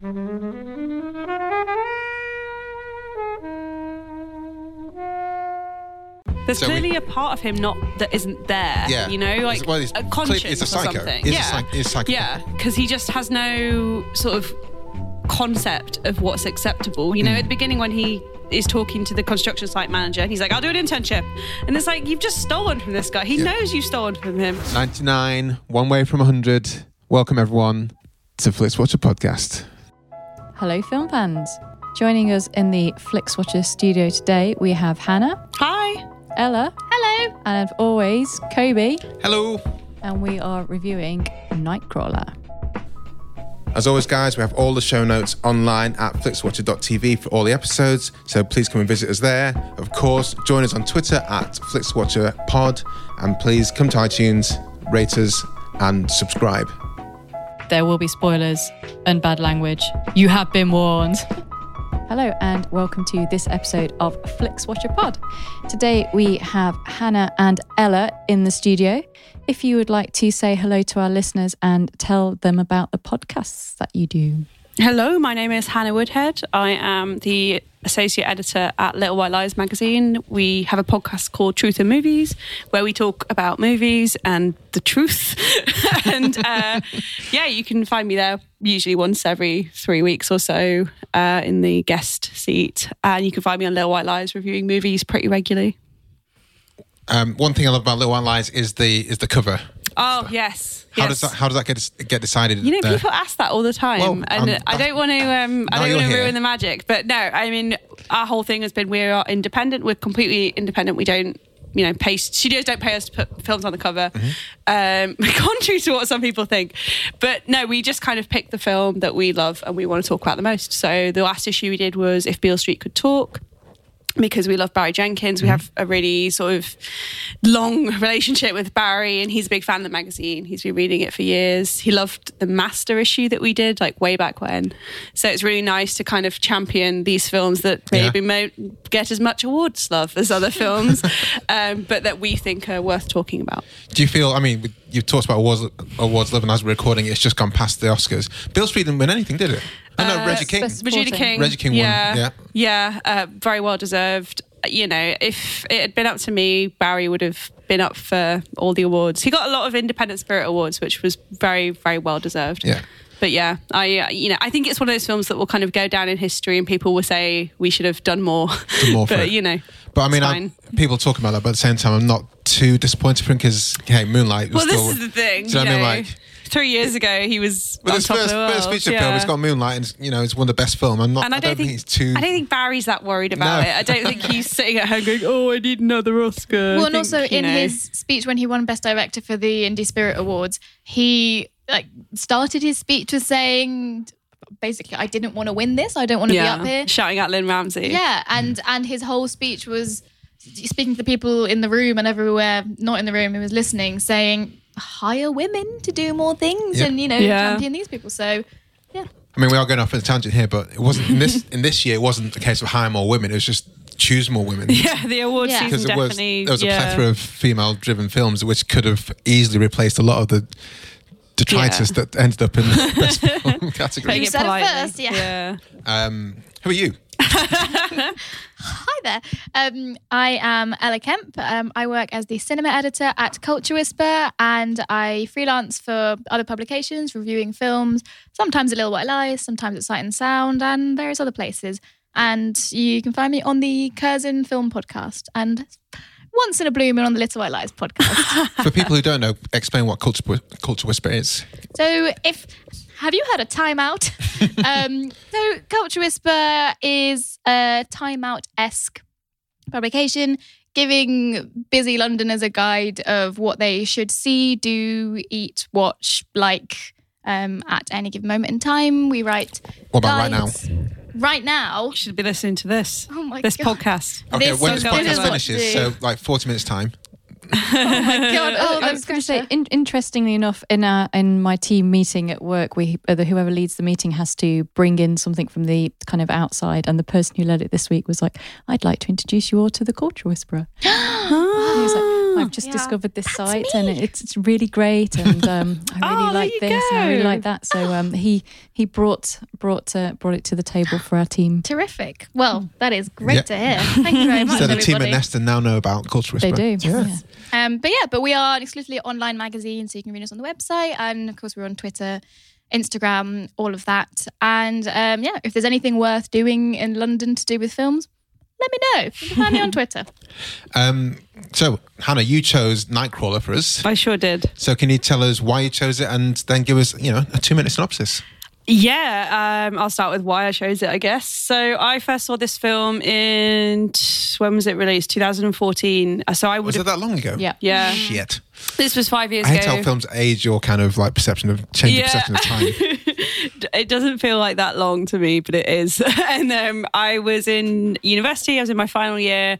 There's So we- clearly a part of him not that isn't there. Yeah. You know, like Well, a conscience it's a or psycho. something. He's yeah. a psychopath. Yeah, because he just has no sort of concept of what's acceptable. You know, Hmm. at the beginning when he is talking to the construction site manager, he's like, "I'll do an internship," and it's like you've just stolen from this guy. He Yeah. knows you've stolen from him. 99, one way from 100. Welcome, everyone, to Flix Watcher Podcast. Hello, film fans. Joining us in the Flix Watcher studio today, we have Hannah, Hi. Ella, hello, and as always, Kobe, Hello. and we are reviewing Nightcrawler. As always, guys, we have all the show notes online at flixwatcher.tv for all the episodes, so please come and visit us there. Of course, join us on Twitter at flixwatcherpod, and please come to iTunes, rate us, and subscribe. There will be spoilers and bad language. You have been warned. Hello, and welcome to this episode of Flix Watcher Pod. Today we have Hannah and Ella in the studio. If you would like to say hello to our listeners and tell them about the podcasts that you do. Hello, my name is Hannah Woodhead. I am the associate editor at Little White Lies magazine. We have a podcast called Truth in Movies where we talk about movies and the truth. and uh, yeah, you can find me there usually once every three weeks or so uh, in the guest seat. And you can find me on Little White Lies reviewing movies pretty regularly. Um, one thing I love about Little White Lies is the is the cover. Oh, yes. How yes. does that how does that get get decided? You know, there? people ask that all the time, Well, and um, I don't want to. Um, I don't want to ruin the magic, but no, I mean, our whole thing has been we are independent. We're completely independent. We don't, you know, pay studios don't pay us to put films on the cover, Mm-hmm. um, contrary to what some people think. But no, we just kind of pick the film that we love and we want to talk about the most. So the last issue we did was If Beale Street Could Talk because we love Barry Jenkins. We have a really sort of long relationship with Barry, and he's a big fan of the magazine. He's been reading it for years. He loved the Master issue that we did, like way back when. So it's really nice to kind of champion these films that Yeah. maybe won't get as much awards love as other films, um, but that we think are worth talking about. Do you feel? I mean, you've talked about awards, awards love, and as we're recording, it's just gone past the Oscars. Beale Street didn't win anything, did it? Oh, no, Uh, Reggie King. Regina King. Reggie King won, yeah. Yeah, uh, very well deserved. You know, if it had been up to me, Barry would have been up for all the awards. He got a lot of Independent Spirit Awards, which was very, very well deserved. Yeah. But yeah, I uh, you know I think it's one of those films that will kind of go down in history, and people will say we should have done more. Done more for but it. you know, But I mean, it's I, people talk about that, but at the same time, I'm not too disappointed for because, hey, Moonlight was well, this still. is the thing. Do you know what I mean? Like, Three years ago, he was with on his top first, of the world. first feature yeah. film, it's got Moonlight, and you know, it's one of the best films. I'm not. And I, don't think, he's too. I don't think Barry's that worried about No. it. I don't think he's sitting at home going, "Oh, I need another Oscar." I Well, and also in know- his speech when he won Best Director for the Indie Spirit Awards, he like started his speech with saying, basically, "I didn't want to win this. I don't want to be up here." shouting at Lynne Ramsay. Yeah, and mm. and his whole speech was speaking to the people in the room and everywhere not in the room who was listening, saying, "Hire women to do more things Yeah. and you know Yeah. champion these people." So yeah. I mean, we are going off on a tangent here, but it wasn't in this in this year. It wasn't a case of hire more women. It was just choose more women. Yeah, the award Yeah. season Because there was definitely. there was a yeah. plethora of female-driven films which could have easily replaced a lot of the detritus that ended up in the best film category. You said it politely. first, yeah. Um, who are you? Hi there. Um, I am Ella Kemp. Um, I work as the cinema editor at Culture Whisper, and I freelance for other publications, reviewing films. Sometimes at Little White Lies, sometimes at Sight and Sound, and various other places. And you can find me on the Curzon Film Podcast, and once in a blue moon on the Little White Lies podcast. For people who don't know, explain what Culture, Culture Whisper is. So, if have you heard a Time Out? Um, so, Culture Whisper is a Time Out esque publication giving busy Londoners a guide of what they should see, do, eat, watch, like um, at any given moment in time. We write. What about right now? Right now, You should be listening to this. Oh my this God. podcast. Okay, This when is this what- this podcast finishes, so like 40 minutes time. Oh my god! Oh, oh I was going to say, in, interestingly enough, in our in my team meeting at work, we the, whoever leads the meeting has to bring in something from the kind of outside, and the person who led it this week was like, "I'd like to introduce you all to the Culture Whisperer." And he was like, "I've just Yeah. discovered this site, and it's it's really great, and um, I really Oh, like this, and I really like that." So um, he he brought brought uh, brought it to the table for our team. Terrific. Well, that is great Yeah. to hear. Thank you very much, So the team at everybody. Neston now know about Culture Whisper. They do, Yeah. yeah. Um, but yeah, but we are an exclusively online magazine, so you can read us on the website, and of course we're on Twitter, Instagram, all of that. And um, yeah, if there's anything worth doing in London to do with films, let me know. You find me on Twitter. Um, so, Hannah, you chose Nightcrawler for us. I sure did. So, can you tell us why you chose it and then give us, you know, a two minute synopsis? Yeah, um, I'll start with why I chose it, I guess. So I first saw this film in when was it released? 2014. Uh, So I would Was it that long ago? Yeah. Yeah, Shit. this was five years I hate ago. how films age your kind of like perception of change your Yeah. perception of time. it doesn't feel like that long to me, but it is. and um, I was in university. I was in my final year,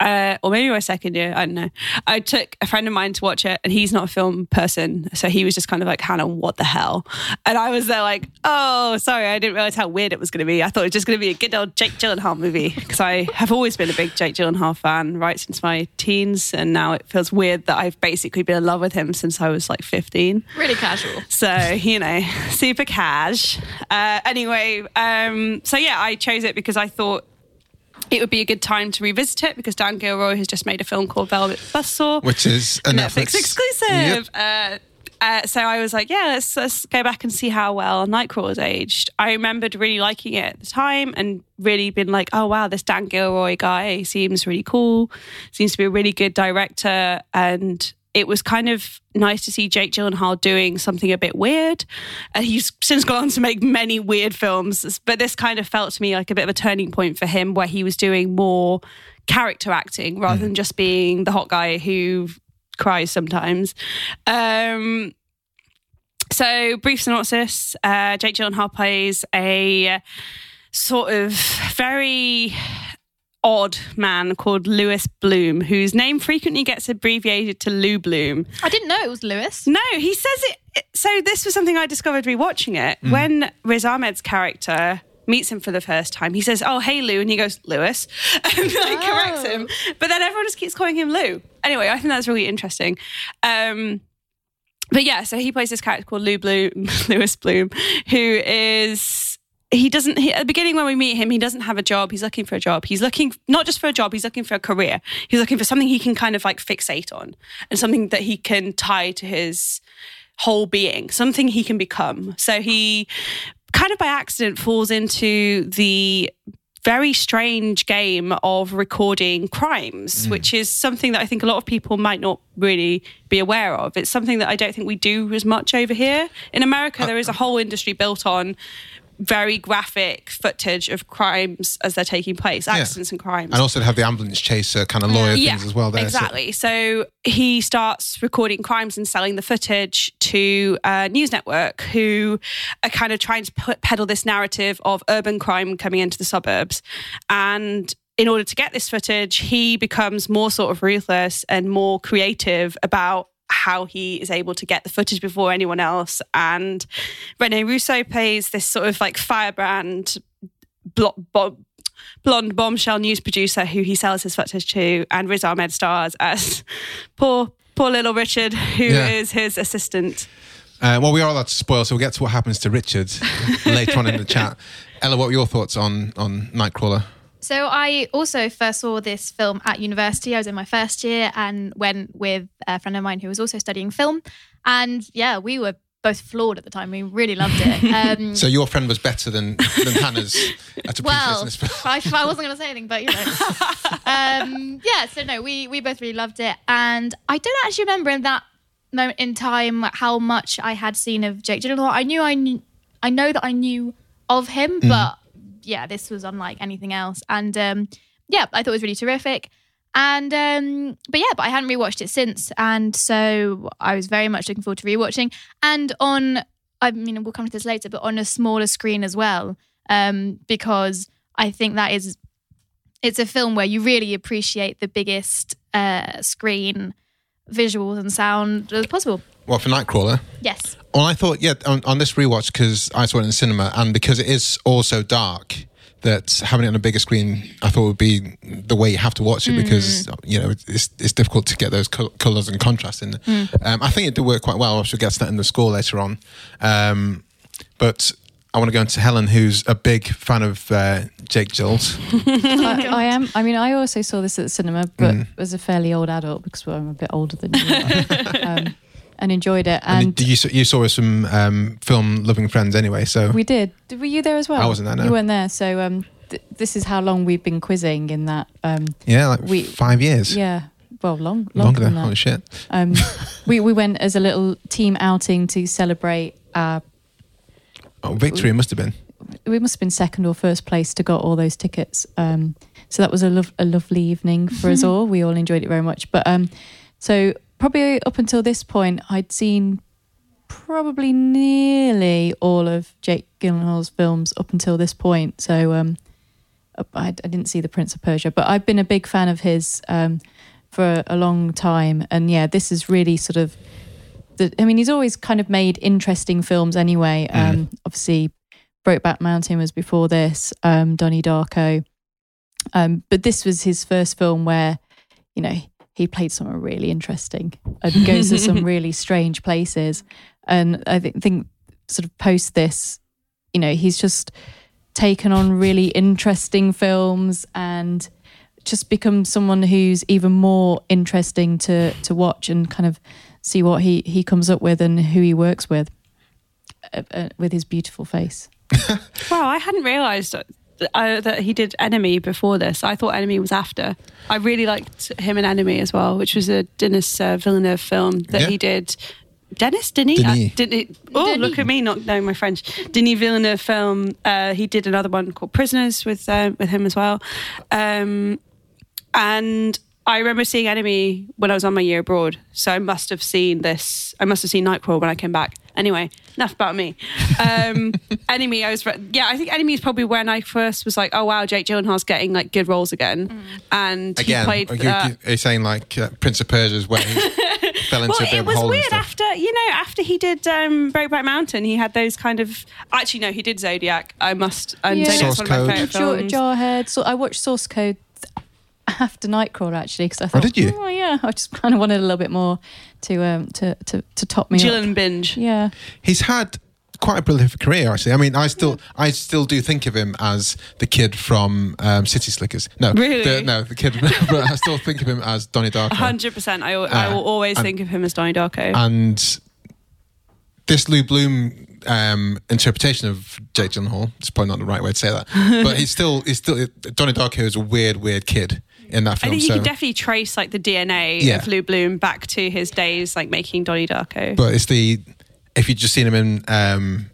uh, or maybe my second year. I don't know. I took a friend of mine to watch it, and he's not a film person, so he was just kind of like, "Hannah, what the hell?" And I was there like, "Oh, sorry, I didn't realize how weird it was going to be. I thought it was just going to be a good old Jake Gyllenhaal movie because I have always been a big Jake Gyllenhaal fan right since my teens, and now it feels weird that I've basically been in love with him since I was like 15." Really casual. So, you know, super cash. Uh, anyway, um, so yeah, I chose it because I thought it would be a good time to revisit it because Dan Gilroy has just made a film called Velvet Buzzsaw, Which is a Netflix, Netflix, exclusive. Uh, uh, so I was like, yeah, let's, let's go back and see how well Nightcrawler's aged. I remembered really liking it at the time and really been like, oh wow, this Dan Gilroy guy seems really cool, seems to be a really good director, and it was kind of nice to see Jake Gyllenhaal doing something a bit weird. Uh, he's since gone on to make many weird films, but this kind of felt to me like a bit of a turning point for him, where he was doing more character acting rather than just being the hot guy who cries sometimes. Um, so, brief synopsis: uh, Jake Gyllenhaal plays a sort of very odd man called Lewis Bloom, whose name frequently gets abbreviated to Lou Bloom. I didn't know it was Lewis. No, he says it. So this was something I discovered rewatching it. When Riz Ahmed's character meets him for the first time, he says, "Oh, hey Lou," and he goes, "Lewis," and like corrects him. But then everyone just keeps calling him Lou. Anyway, I think that's really interesting. Um, but yeah, so he plays this character called Lou Bloom, Lewis Bloom, who is he doesn't he, at the beginning when we meet him he doesn't have a job. He's looking for a job. He's looking not just for a job he's looking for a career. He's looking for something he can kind of like fixate on and something that he can tie to his whole being something he can become. So he kind of by accident falls into the very strange game of recording crimes, mm. which is something that I think a lot of people might not really be aware of. It's something that I don't think we do as much over here. In America, uh, there is a uh, whole industry built on very graphic footage of crimes as they're taking place, accidents and crimes. And also have the ambulance chaser kind of lawyer things as well there. so- Exactly. So he starts recording crimes and selling the footage to a news network who are kind of trying to put, peddle this narrative of urban crime coming into the suburbs. And in order to get this footage, he becomes more sort of ruthless and more creative about how he is able to get the footage before anyone else. And Rene Russo plays this sort of like firebrand blo- bo- blonde bombshell news producer who he sells his footage to, and Riz Ahmed stars as poor, poor little Richard, who is Yeah. his assistant. Uh, well, we are allowed to spoil, so we'll get to what happens to Richard later on in the chat. Ella, what were your thoughts on on Nightcrawler? So I also first saw this film at university. I was in my first year and went with a friend of mine who was also studying film. And yeah, we were both floored at the time. We really loved it. Um, So your friend was better than than Hannah's at appreciating well. I, I wasn't going to say anything, but you know. um, yeah, so no, we, we both really loved it. And I don't actually remember in that moment in time how much I had seen of Jake Gyllenhaal. I knew I knew, I know that I knew of him, but yeah, this was unlike anything else. And um, yeah, I thought it was really terrific. And um, but yeah, but I hadn't rewatched it since, and so I was very much looking forward to rewatching. And on, I mean, we'll come to this later, but on a smaller screen as well, um, because I think that is, it's a film where you really appreciate the biggest uh, screen visuals and sound as possible. Well, for Nightcrawler. Yes. Well, I thought, yeah, on, on this rewatch, because I saw it in the cinema and because it is also dark, that having it on a bigger screen, I thought would be the way you have to watch it because, you know, it's, it's difficult to get those col- colours and contrast in. Um, I think it did work quite well. I should get to that in the score later on. Um, but I want to go into Helen, who's a big fan of uh, Jake Gylls. I, I am. I mean, I also saw this at the cinema, but as a fairly old adult because well, I'm a bit older than you, are, um, and enjoyed it. And, And, you, you saw some um, film loving friends anyway, so we did. Were you there as well? I wasn't there, no. You weren't there. So um, th- this is how long we've been quizzing in that. Um, yeah, like we- five years. yeah. Well, long, longer, Longer than than holy that. shit. Um, we we went as a little team outing to celebrate our Oh, victory it must have been. we must have been second or first place to got all those tickets. Um, so that was a, lov- a lovely evening for us all. We all enjoyed it very much. But um, so probably up until this point, I'd seen probably nearly all of Jake Gyllenhaal's films up until this point. So um, I, I didn't see The Prince of Persia, but I've been a big fan of his um, for a long time. And yeah, this is really sort of. The, I mean, he's always kind of made interesting films anyway. Um, Obviously, Brokeback Mountain was before this, um, Donnie Darko. Um, but this was his first film where, you know, he played something really interesting and goes to some really strange places. And I think, think sort of post this, you know, he's just taken on really interesting films and just become someone who's even more interesting to to watch and kind of see what he he comes up with and who he works with uh, uh, with his beautiful face. Wow, I hadn't realised that, uh, that he did Enemy before this. I thought Enemy was after. I really liked him in Enemy as well, which was a Denis uh, Villeneuve film that Yeah. he did. Denis, didn't he? Denis. Uh, did he? Oh, look at me not knowing my French. Denis Villeneuve film. Uh, he did another one called Prisoners with uh, with him as well. Um, and I remember seeing Enemy when I was on my year abroad. So I must have seen this. I must have seen Nightcrawler when I came back. Anyway, enough about me. Um, Enemy, I was yeah. I think Enemy is probably when I first was like, oh wow, Jake Gyllenhaal's getting like good roles again, and Again, he played. are you, uh, are you saying like uh, Prince of Persia is where he fell into well, a bit it of a was hole and weird after you know after he did um, Brokeback Mountain, he had those kind of. Actually, no, he did Zodiac. I must. And Yeah. Zodiac's Source one of my Code. favorite Jar, films. Jarhead. So I watched Source Code after Nightcrawler actually because I thought, oh, did you? Oh yeah, I just kind of wanted a little bit more to um to to, to top me Gillian up. binge. Yeah, He's had quite a prolific career actually. I mean, I still I still do think of him as the kid from um, City Slickers. No, Really? the, no, the kid. but I still think of him as Donnie Darko. hundred percent. I, I Uh, will always and- think of him as Donnie Darko. and this Lou Bloom um, interpretation of Jake Gyllenhaal It's probably not the right way to say that, but he's still he's still Donnie Darko is a weird weird kid in that film. I think you so, can definitely trace like the DNA Yeah. of Lou Bloom back to his days like making Donnie Darko. but it's the if you'd just seen him in um,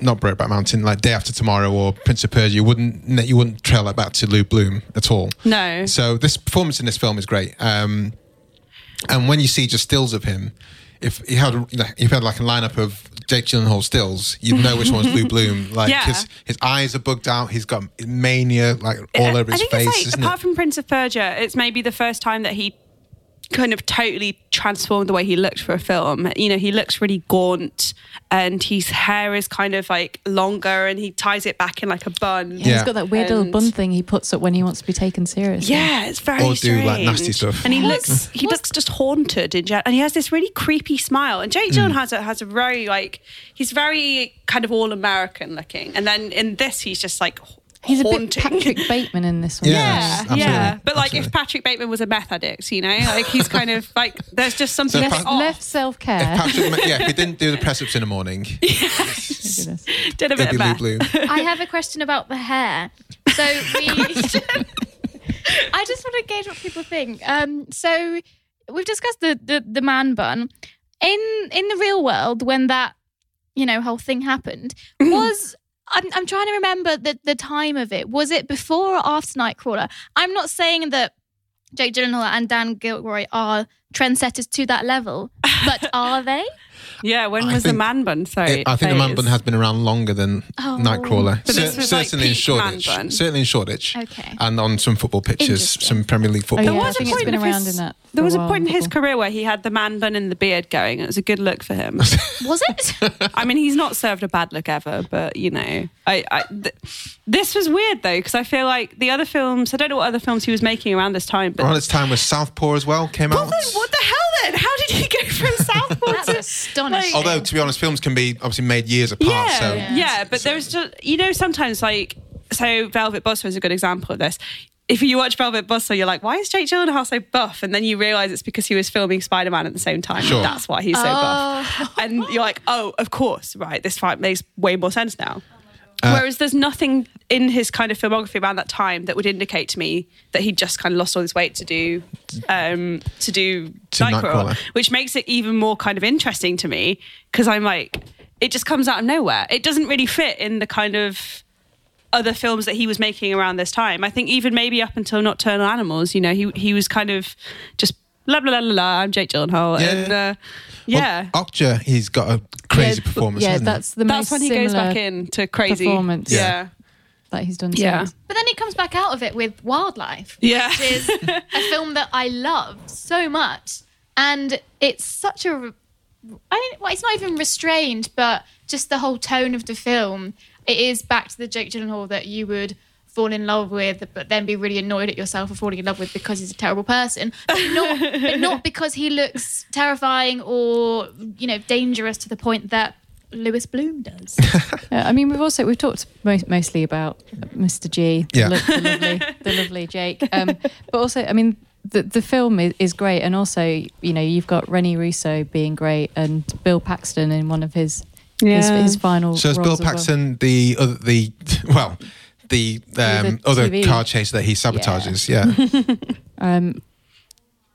not Brokeback Mountain, like Day After Tomorrow or Prince of Persia, you wouldn't you wouldn't trail that back to Lou Bloom at all. no, So this performance in this film is great. Um, and when you see just stills of him, if he had you if he had like a lineup of Jake Gyllenhaal stills, you'd know which one's Lou Bloom. Like Yeah. his his eyes are bugged out. He's got mania like all over I his think face. it's like apart it? from Prince of Persia, it's maybe the first time that he kind of totally transformed the way he looked for a film. You know, he looks really gaunt and his hair is kind of like longer and he ties it back in like a bun. Yeah, He's got that weird little bun thing he puts up when he wants to be taken seriously. Yeah, it's very Or do, like, nasty stuff. And he What's- looks he looks just haunted in gen- and he has this really creepy smile. And Jake hmm. Gyllenhaal has a has a very like he's very kind of all American looking. And then in this he's just like He's a bit. Patrick Bateman in this one. Yeah. Yeah, yeah. But like, if. Patrick Bateman was a meth addict, you know, like he's kind of like, there's just something So a bit Left self care. Yeah, if he didn't do the press ups in the morning, did a bit of meth. I have a question about the hair. So we. I just want to gauge what people think. Um, so we've discussed the, the the man bun. In in the real world, when that you know whole thing happened, was I'm I'm trying to remember the the time of it. Was it before or after Nightcrawler? I'm not saying that Jake Gyllenhaal and Dan Gilroy are trendsetters to that level, but are they? Yeah, when I was the man bun? Sorry, I think the man bun has been around longer than Oh. Nightcrawler. But this Cer- was, like, certainly in peak man Shoreditch. bun. Certainly in Shoreditch. Okay. And on some football pitches, Interesting. some Premier League Oh, football. yeah, There I was a think it's point been of around his- in that. There was a while point in his career where he had the man bun and the beard going. It was a good look for him. Was it? I mean, he's not served a bad look ever, but you know, I, I th- this was weird though because I feel like the other films. I don't know what other films he was making around this time, but Around this time was Southpaw as well came Well, out. then, what the hell then? How did he go from Southpaw That's to astonishing. Although, to be honest, films can be obviously made years apart. yeah, so yeah, but there's just you know sometimes like so Velvet Buzzsaw is a good example of this. If you watch Velvet Buzzsaw, you're like, why is Jake Gyllenhaal so buff? And then you realize it's because he was filming Spider Man at the same time. Sure. That's why he's so buff. Oh. And you're like, oh, of course, right? This fight makes way more sense now. Uh, Whereas there's nothing in his kind of filmography around that time that would indicate to me that he just kind of lost all his weight to do um, to do To Nightcrawler, Nightcrawler. which makes it even more kind of interesting to me because I'm like, it just comes out of nowhere. It doesn't really fit in the kind of other films that he was making around this time. I think even maybe up until Nocturnal Animals, you know, he he was kind of just blah blah blah blah. blah I'm Jake Gyllenhaal, Yeah. and uh, Well, yeah. Okja, he's got a crazy Yeah, performance. Yeah, hasn't that's the that's most when he goes similar back in to crazy performance. Yeah, Yeah. that he's done. Yeah. since. But then he comes back out of it with Wildlife, Yeah. which is a film that I love so much. And it's such a, I mean, well, it's not even restrained, but just the whole tone of the film. It is back to the Jake Gyllenhaal that you would fall in love with, but then be really annoyed at yourself for falling in love with because he's a terrible person. But not, but not because he looks terrifying or, you know, dangerous to the point that Lewis Bloom does. Yeah, I mean, we've also we've talked mo- mostly about Mr. G, the, Yeah. lo- the lovely, the lovely Jake. Um, but also, I mean, the the film is, is great, and also, you know, you've got Rene Russo being great, and Bill Paxton in one of his his, Yeah. his final. So is Bill roles well. Paxton the other, the well, the um, The other TV. car chase that he sabotages? Yeah, Um,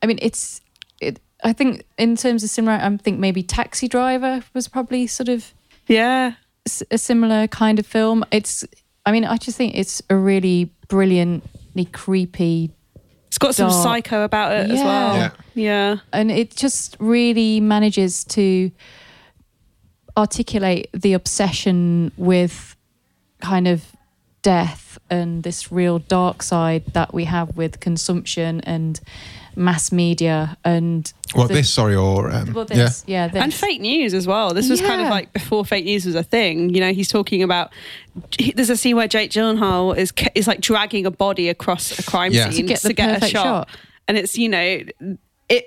I mean, it's. It, I think in terms of similar, I think maybe Taxi Driver was probably sort of yeah. s- a similar kind of film. It's. I mean, I just think it's a really brilliantly creepy It's got some psycho about it as well. Yeah. Yeah. and it just really manages to articulate the obsession with kind of death and this real dark side that we have with consumption and mass media and what the- this? Sorry, or um, well, yeah, this, yeah, this. And fake news as well. This was kind of like before fake news was a thing. You know, he's talking about. There's a scene where Jake Gyllenhaal is is like dragging a body across a crime Yeah. scene To get the a shot. shot. and it's you know, it,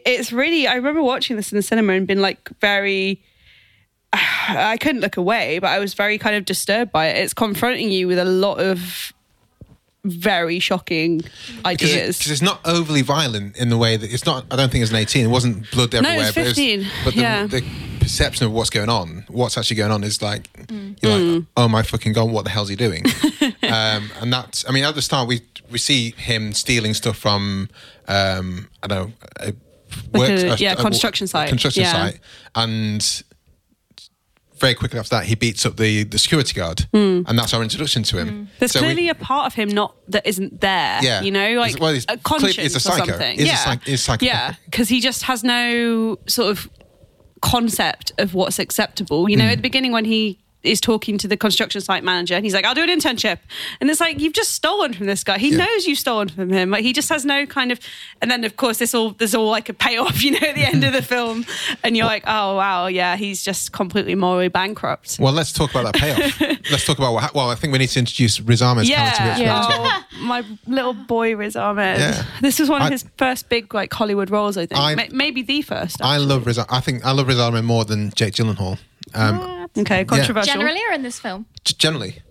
it's really. I remember watching this in the cinema and been like very. I couldn't look away, but I was very kind of disturbed by it. It's confronting you with a lot of very shocking because ideas. it, 'cause it's not overly violent in the way that it's not. I don't think it's an eighteen. It wasn't blood it was everywhere. but 15, but the, yeah. the perception of what's going on, what's actually going on, is like Mm. you're like, oh my fucking god, what the hell's he doing? um, and that's. I mean, at the start, we we see him stealing stuff from. Um, I don't know. A, Like works- a- yeah, construction site. Construction Yeah. site, and very quickly after that, he beats up the the security guard, Hmm. and that's our introduction to him. There's So we- clearly a part of him not that isn't there. Yeah. you know, like well, he's a conscience a or something. He's a yeah, psych- he's psychopathic. yeah, because he just has no sort of concept of what's acceptable. You know, Hmm. at the beginning when he is talking to the construction site manager, and he's like, "I'll do an internship," and it's like you've just stolen from this guy. He Yeah. knows you've stolen from him. Like he just has no kind of. And then of course this all there's all like a payoff, you know, at the end of the film, and you're like, "Oh wow, yeah, he's just completely morally bankrupt." Well, let's talk about that payoff. let's talk about what. Well, I think we need to introduce Riz Ahmed's character. Yeah, Oh, my little boy Riz Ahmed. Yeah. This was one of I- his first big like Hollywood roles, I think. I- Maybe the first. I love Riz. I think I love Riz Ahmed more than Jake Gyllenhaal. Um, Okay, controversial. Generally, or in this film? g- generally,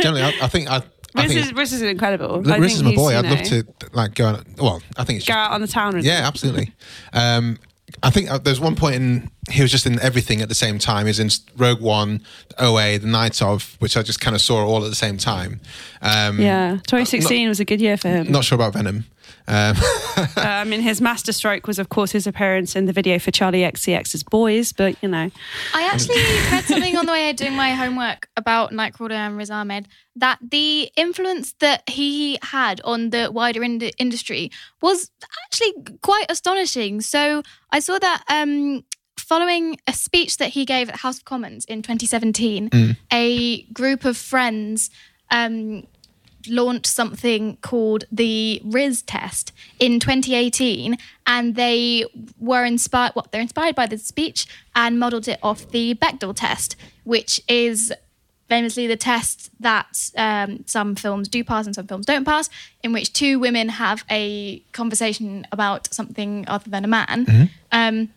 generally, I, I think I. I Riz think is, Riz is incredible. I Riz think is my boy. I'd love to like go. On, well, I think it's go just, out on the town. With Yeah, absolutely. Um, I think uh, there's one point in he was just in everything at the same time. He's in Rogue One, OA, The Night of, which I just kind of saw all at the same time. Um, Yeah, 2016 was a good year for him. Not sure about Venom. Um, Uh, I mean, his masterstroke was, of course, his appearance in the video for Charli XCX's Boys, but you know, I actually read something on the way doing my homework about Nightcrawler and Riz Ahmed that the influence that he had on the wider ind- industry was actually quite astonishing. So I saw that um, following a speech that he gave at the House of Commons in 2017, a group of friends. Um, launched something called the Riz test in 2018 and they were inspired well they're inspired by the speech and modeled it off the Bechdel test which is famously the test that um, some films do pass and some films don't pass in which two women have a conversation about something other than a man. Um,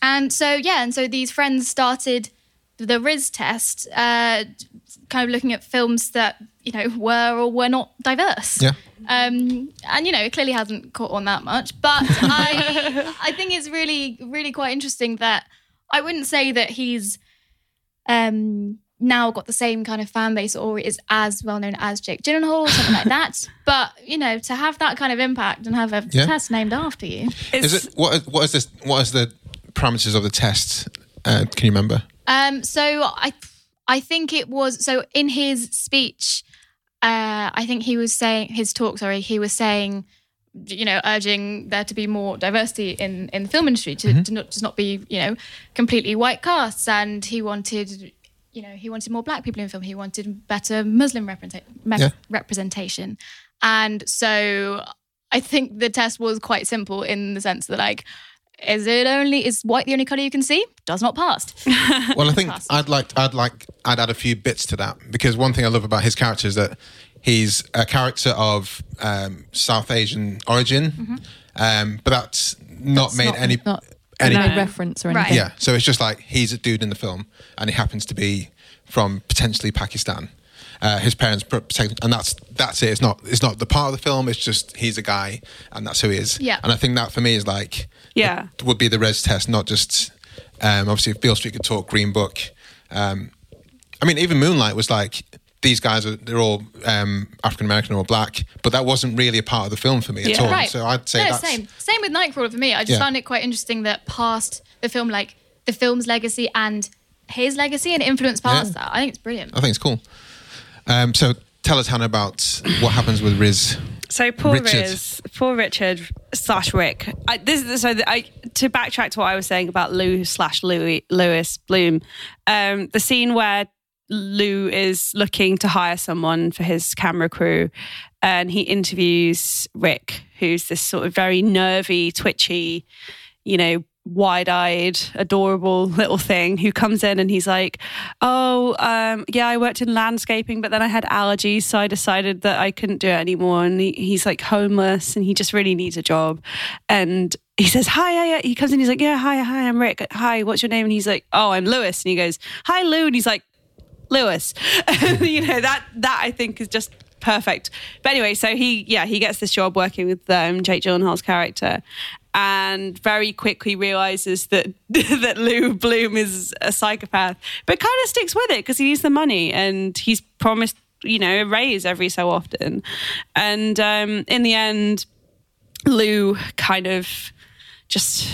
and so yeah and so these friends started the Riz test uh, kind of looking at films that you know were or were not diverse yeah. um, and you know it clearly hasn't caught on that much but I I think it's really really quite interesting that I wouldn't say that he's um, now got the same kind of fan base or is as well known as Jake Gyllenhaal or something like that but you know to have that kind of impact and have a Yeah. test named after you it's, Is it what? is- What is this? What is the parameters of the test? Uh, can you remember? Um, so I, I think it was so in his speech. Uh, I think he was saying his talk. Sorry, he was saying, you know, urging there to be more diversity in in the film industry to, to not just not be you know completely white casts, and he wanted. You know, he wanted more black people in film. He wanted better Muslim me- Yeah. representation, and so I think the test was quite simple in the sense that, like, is it only is white the only color you can see? Does not pass. Well, I think Fantastic. I'd like I'd like I'd add a few bits to that because one thing I love about his character is that he's a character of um, South Asian origin, um, but that's not made not, any not any no No. reference or Right. anything. yeah. So it's just like he's a dude in the film, and he happens to be from potentially Pakistan. Uh, his parents protect, and that's that's it. It's not it's not the part of the film. It's just he's a guy, and that's who he is. Yeah. And I think that for me is like Yeah. would be the Riz test, not just um, obviously if Beale Street could talk, Green Book. Um, I mean, even Moonlight was like these guys are they're all um, African American or black, but that wasn't really a part of the film for me at Yeah. all. Right. So I'd say no, that's same. Same with Nightcrawler for me. I just Yeah. found it quite interesting that past the film, like the film's legacy and his legacy and influence past Yeah. that. I think it's brilliant. I think it's cool. Um, so tell us, Hannah, about what happens with Riz. So poor Richard. Riz, poor Richard slash Rick. I, this is so I to backtrack to what I was saying about Lou slash Louis Lewis Bloom. Um, the scene where Lou is looking to hire someone for his camera crew, and he interviews Rick, who's this sort of very nervy, twitchy, you know, wide eyed, adorable little thing who comes in and he's like, Oh, um, yeah, I worked in landscaping, but then I had allergies. So I decided that I couldn't do it anymore. And he, he's like homeless and he just really needs a job. And he says, Hi, hi, he comes in, he's like, Yeah, hi, hi, I'm Rick. Hi, what's your name? And he's like, Oh, I'm Lewis. And he goes, Hi, Lou. And he's like, Lewis. you know, that that I think is just perfect. But anyway, so he yeah, he gets this job working with um, Jake Gyllenhaal's character and very quickly realizes that that Lou Bloom is a psychopath, but kind of sticks with it because he needs the money and he's promised, you know, a raise every so often. And um, in the end, Lou kind of just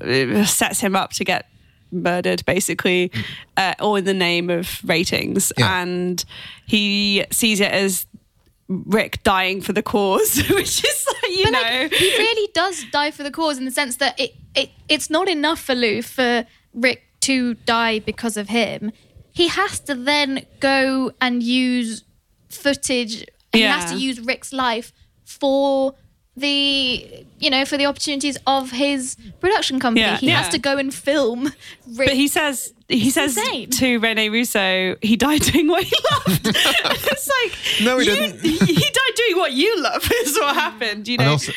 uh, sets him up to get murdered basically uh, all in the name of ratings Yeah. and he sees it as rick dying for the cause which is you But know like, he really does die for the cause in the sense that it, it it's not enough for Lou for Rick to die because of him. he has to then go and use footage. and He has to use Rick's life for the you know for the opportunities of his production company. Yeah. He has to go and film. Rick. But he says he says insane. to Rene Russo, he died doing what he loved. it's like No, he you- didn't. He died doing what you love. Is what happened. You know. Also,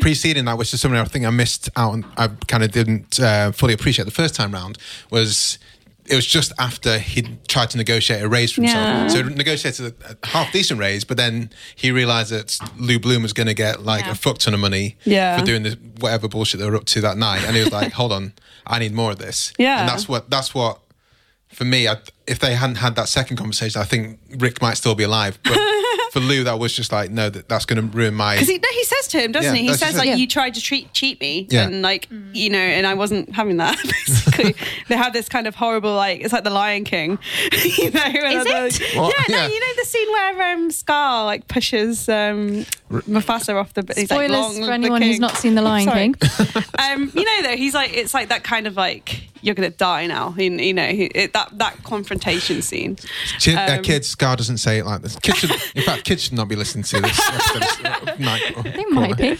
preceding that, which is something I think I missed out and I kind of didn't uh, fully appreciate the first time round, was it was just after he'd tried to negotiate a raise for himself. Yeah. So he negotiated a, half decent raise, but then he realised that Lou Bloom was going to get like Yeah. a fuck ton of money Yeah. for doing the whatever bullshit they were up to that night, and he was like, "Hold on, I need more of this." Yeah. and that's what that's what. For me, I, if they hadn't had that second conversation, I think Rick might still be alive. But for Lou, that was just like, no, that, that's going to ruin my. Because he, no, he says to him, doesn't Yeah, he? He says like, Yeah. "You tried to treat cheat me, Yeah. and like, you know, and I wasn't having that." Basically, they have this kind of horrible, like, it's like the Lion King, you know? and Is other- it? Yeah, What? no, you know the scene where um, Scar like pushes um, Mufasa off the. He's like, Spoilers "Long for anyone who's not seen The Lion King. um, you know, though, he's like, it's like that kind of like, you're gonna die now. You, you know, it, that that confrontation scene. Ki- uh, Um, kids, Scar doesn't say it like this. Kids should, in fact, kids should not be listening to this episode. Night- They might be.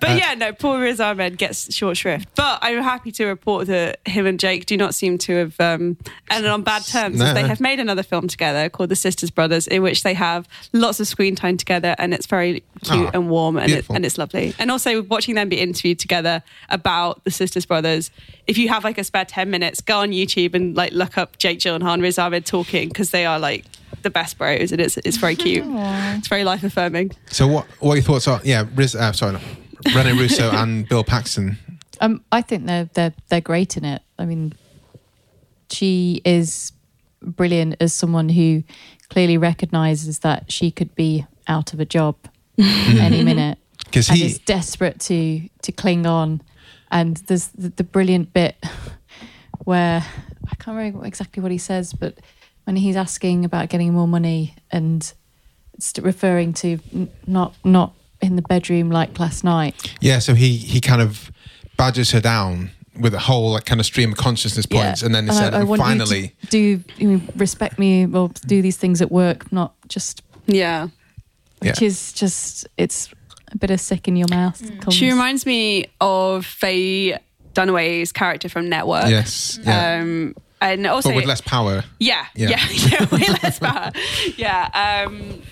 But Uh, yeah, no, poor Riz Ahmed gets short shrift. But I'm happy to report that him and Jake do not seem to have um, ended on bad terms. as No. They have made another film together called The Sisters Brothers, in which they have lots of screen time together, and it's very cute Oh, and warm, and, it, and it's lovely. And also watching them be interviewed together about The Sisters Brothers. If you have like a spare ten minutes, go on YouTube and like look up Jake Gyllenhaal and Riz Ahmed talking because they are like the best bros, and it's it's very cute. it's very life affirming. So, what what are your thoughts are? Yeah, Riz, uh, sorry, no, Rene Russo and Bill Paxton. Um, I think they're they're they're great in it. I mean, she is brilliant as someone who clearly recognizes that she could be out of a job any minute, 'Cause and he- is desperate to to cling on. And there's the, the brilliant bit where I can't remember exactly what he says, but when he's asking about getting more money and st- referring to n- not not in the bedroom like last night. Yeah, so he he kind of badges her down with a whole like kind of stream of consciousness points, and then he And I- said, I and want you to finally, do you know, respect me or do these things at work, not just Yeah. which Yeah. is just it's a bit of sick in your mouth. Mm. comes- She reminds me of Faye Dunaway's character from Network. yes, yeah, Um, and also, but with less power. yeah, Yeah. yeah, yeah, way less power. Yeah. Um,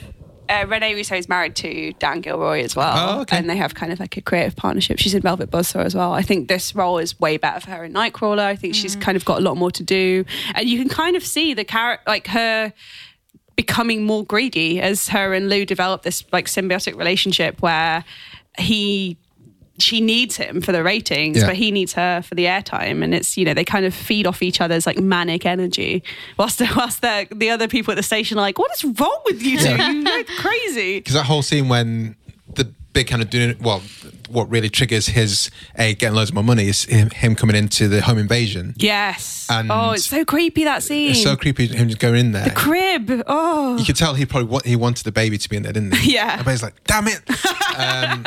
uh, Rene Russo is married to Dan Gilroy as well, Oh, okay. and they have kind of like a creative partnership. She's in Velvet Buzzsaw as well. I think this role is way better for her in Nightcrawler. I think she's kind of got a lot more to do, and you can kind of see the character, like her becoming more greedy as her and Lou develop this like symbiotic relationship where he she needs him for the ratings, Yeah. but he needs her for the airtime, and it's you know they kind of feed off each other's like manic energy, whilst whilst the the other people at the station are like, what is wrong with you two? Yeah. You go crazy. Because that whole scene when big kind of doing well, what really triggers his a getting loads more money is him, him coming into the home invasion. Yes. And- oh, it's so creepy that scene. It's so creepy him just going in there. crib. Oh. you could tell he probably wa- he wanted the baby to be in there, didn't he? Yeah. Everybody's like, "Damn it!" um,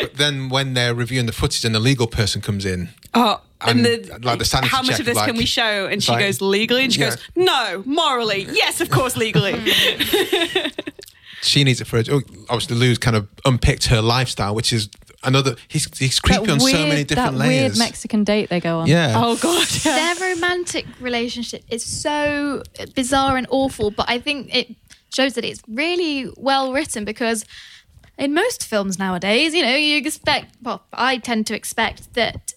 but then when they're reviewing the footage and the legal person comes in, Oh, and, And, the, like, the sanity how much check of this of, can we show? And she like- goes legally, and she Yeah. goes, no, morally, yes, of course, legally. she needs it for her. oh, Obviously, Lou's kind of unpicked her lifestyle, which is another. He's he's creepy on so many different that layers. weird Mexican date they go on. yeah. oh god, Their romantic relationship is so bizarre and awful, but I think it shows that it's really well written because in most films nowadays, you know, you expect, well, I tend to expect that